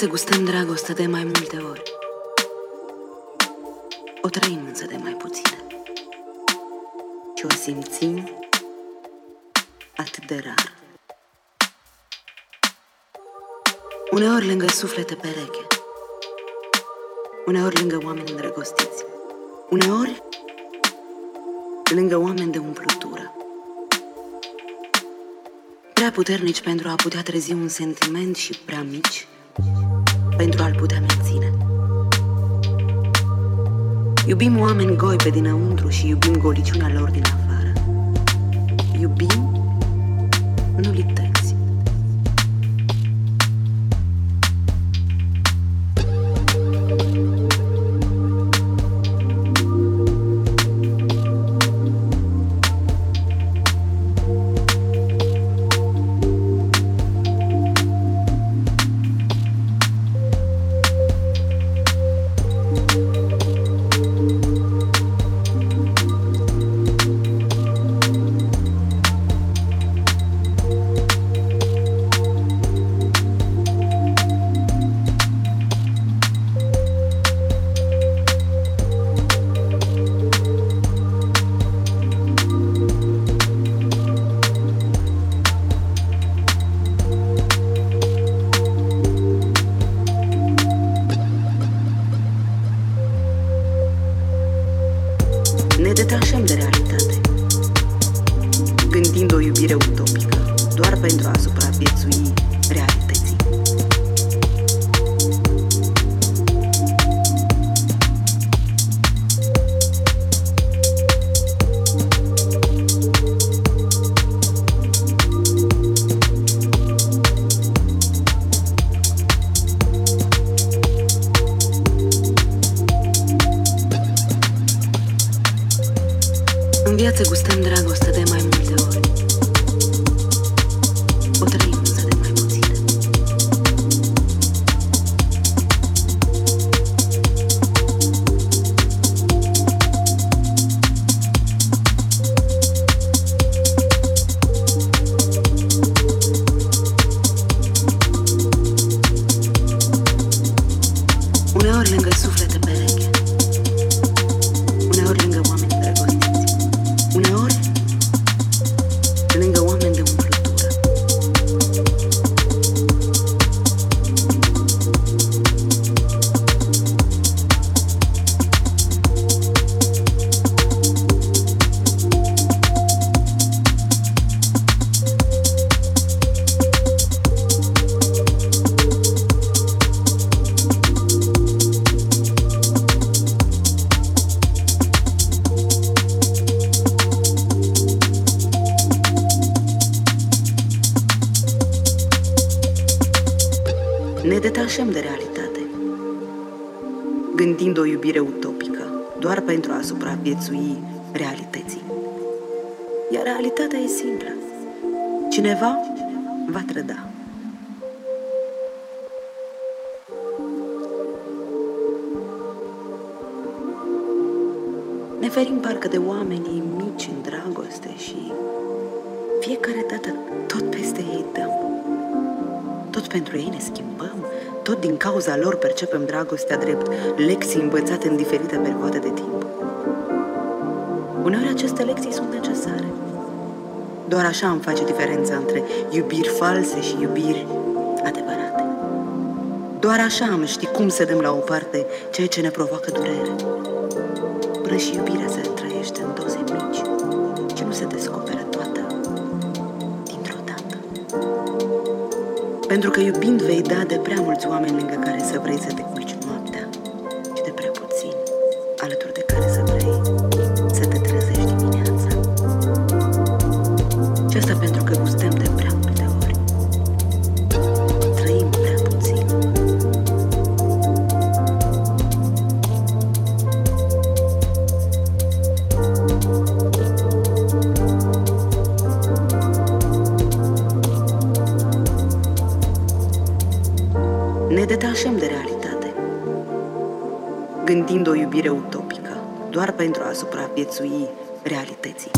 Viață gustăm dragoste de mai multe ori. O trăim însă de mai puține. Și o simțim atât de rar. Uneori lângă suflete pereche. Uneori lângă oameni îndrăgostiți. Uneori lângă oameni de umplutură. Prea puternici pentru a putea trezi un sentiment și prea mici pentru a-l putea menține. Iubim oameni goi pe dinăuntru și iubim goliciunea lor din afară. Iubim, nu liptenți. Detașăm de realitate, gândind o iubire utopică, doar pentru a supraviețui realității. Iar realitatea e simplă. Cineva va trăda. Ne ferim parcă de oamenii mici în dragoste și fiecare dată tot peste ei dăm. Tot pentru ei ne schimbăm, tot din cauza lor percepem dragostea drept lecții învățate în diferite perioade de timp. Uneori aceste lecții sunt necesare. Doar așa îmi face diferența între iubiri false și iubiri adevărate. Doar așa am ști cum să dăm la o parte ceea ce ne provoacă durere. Până și iubirea se pentru că iubind vei da de prea mulți oameni lângă care să vrei să te a supraviețui realității.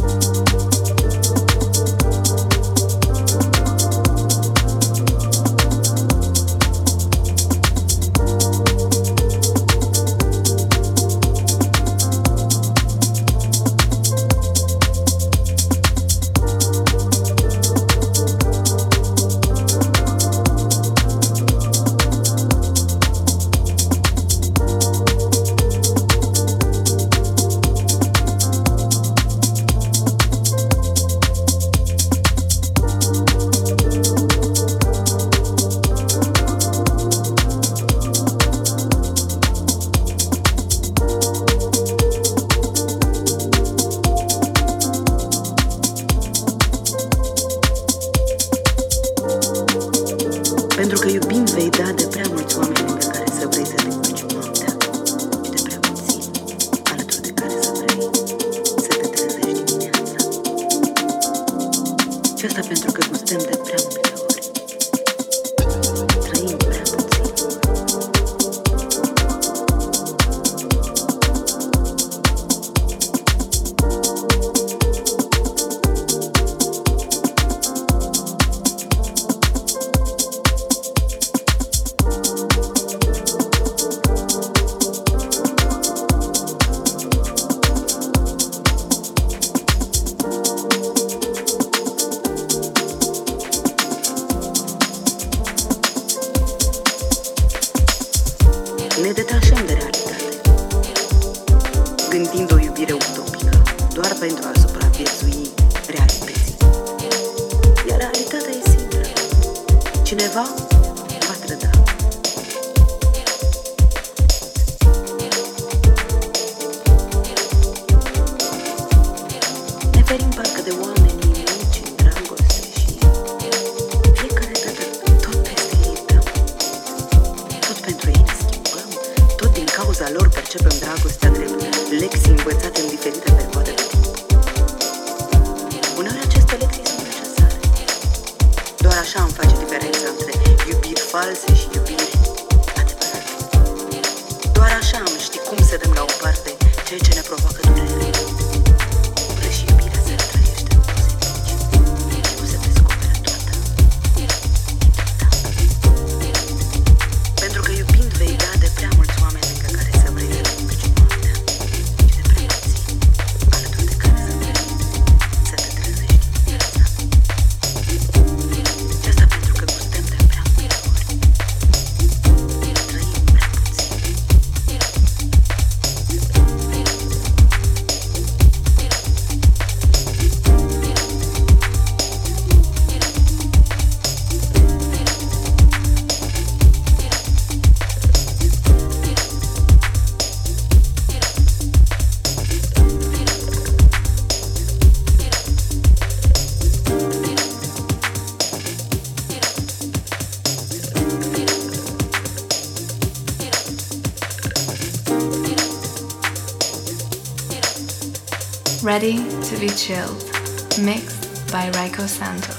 pentru ei ne schimbăm. Tot din cauza lor percepem dragostea drept lecții învățate în diferite perioade de timp. Uneori aceste lecții sunt necesare. Doar așa îmi face diferența între iubiri false și iubiri adevărate. Doar așa am ști cum să dăm la o parte ceea ce ne provoacă durerea. Mixed by Raiko Santos.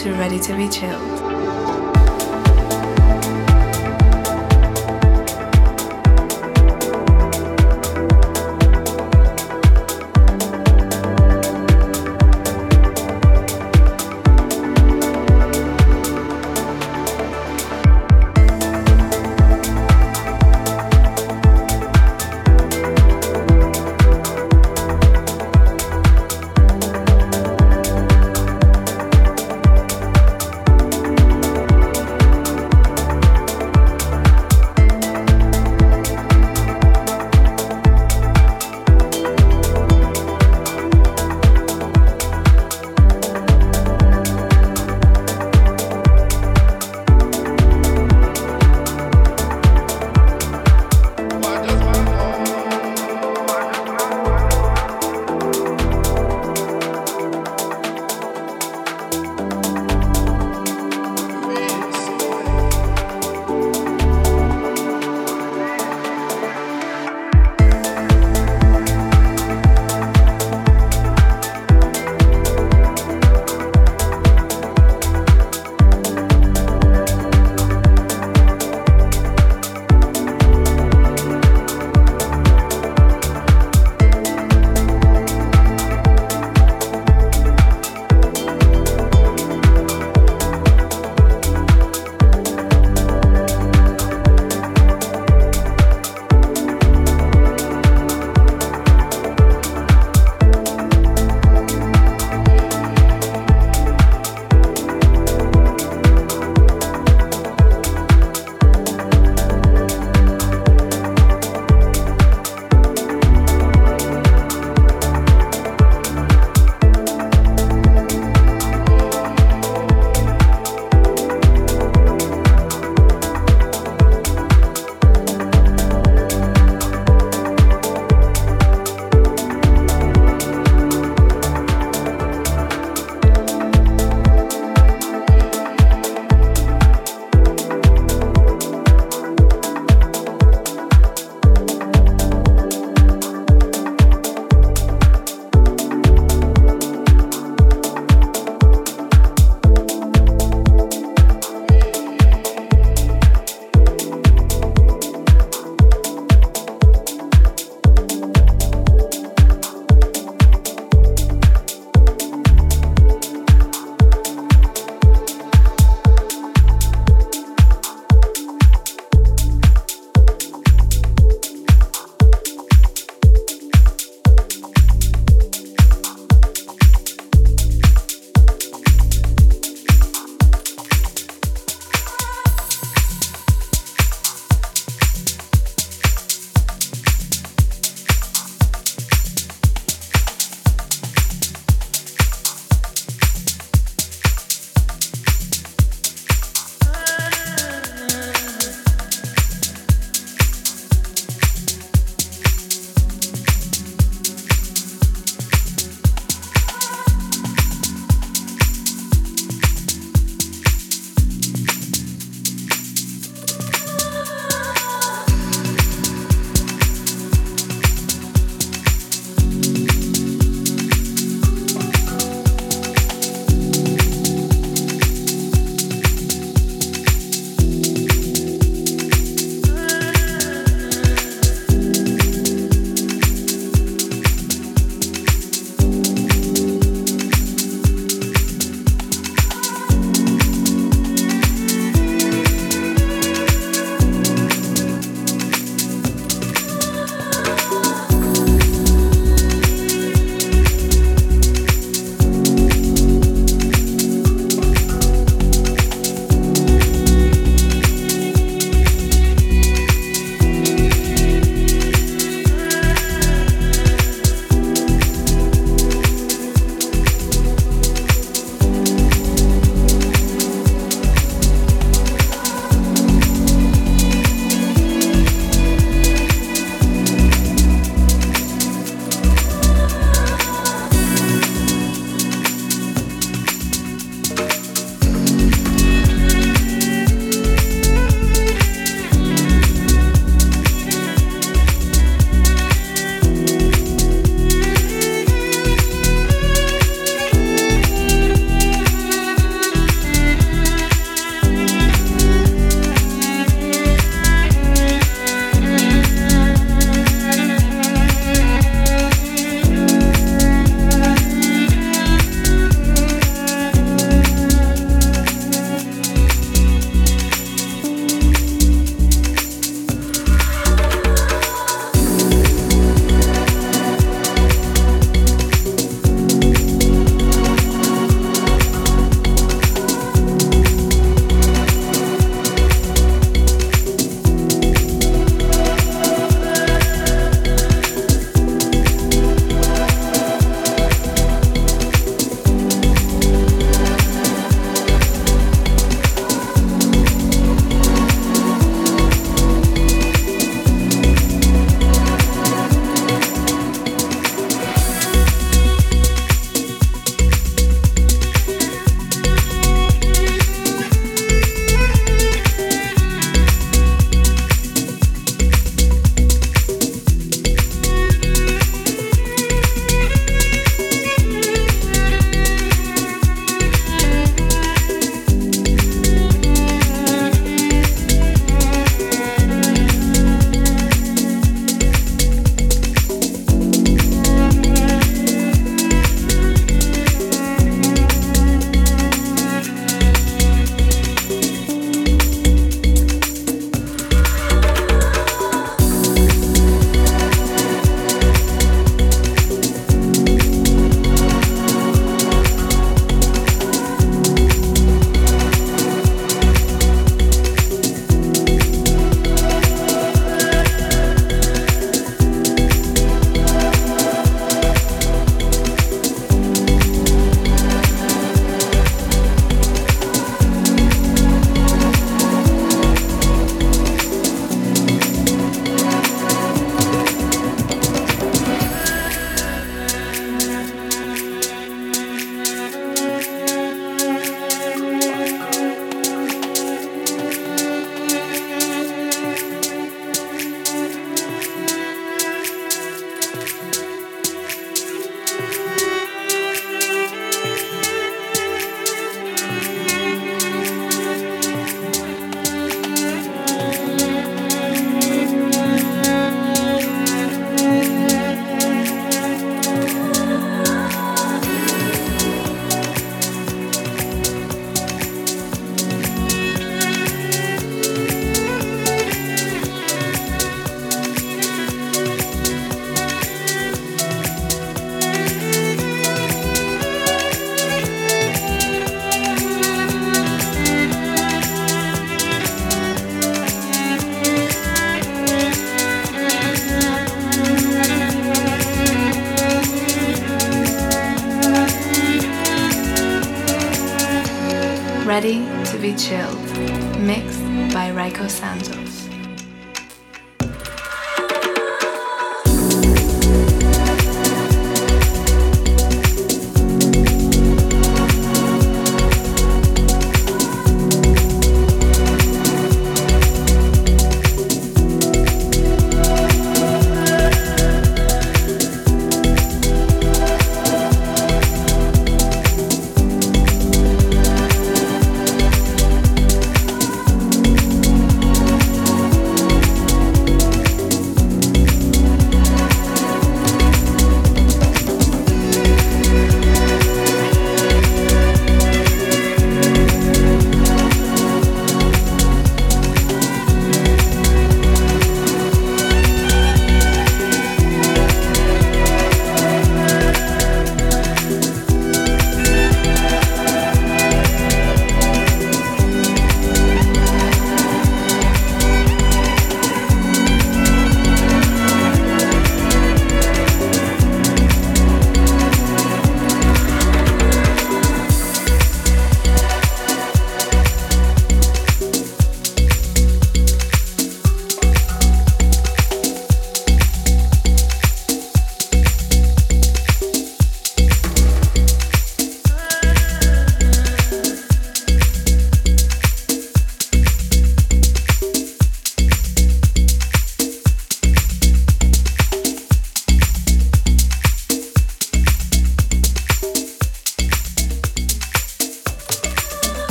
To Ready to Be Chilled.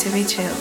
to be chill.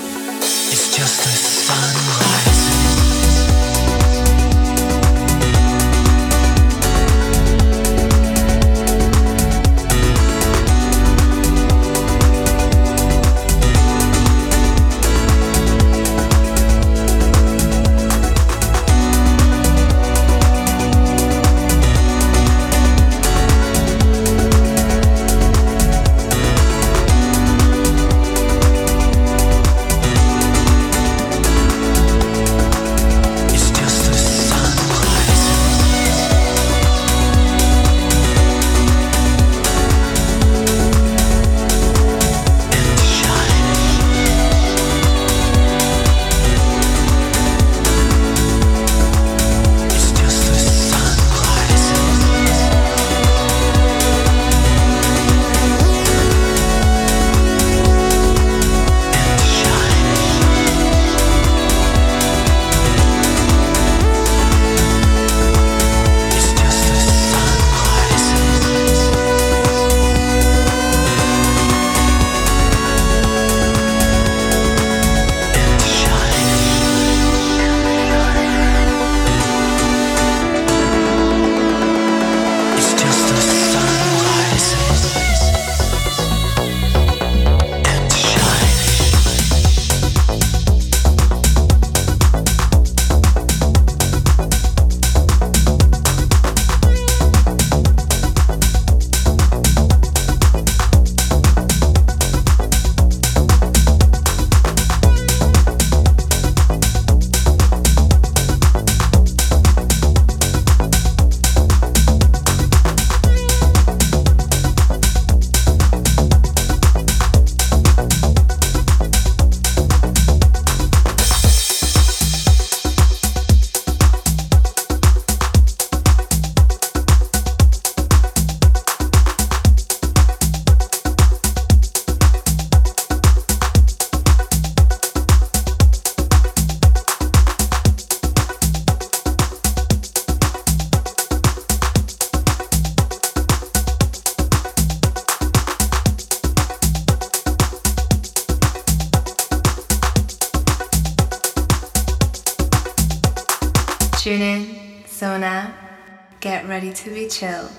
Show.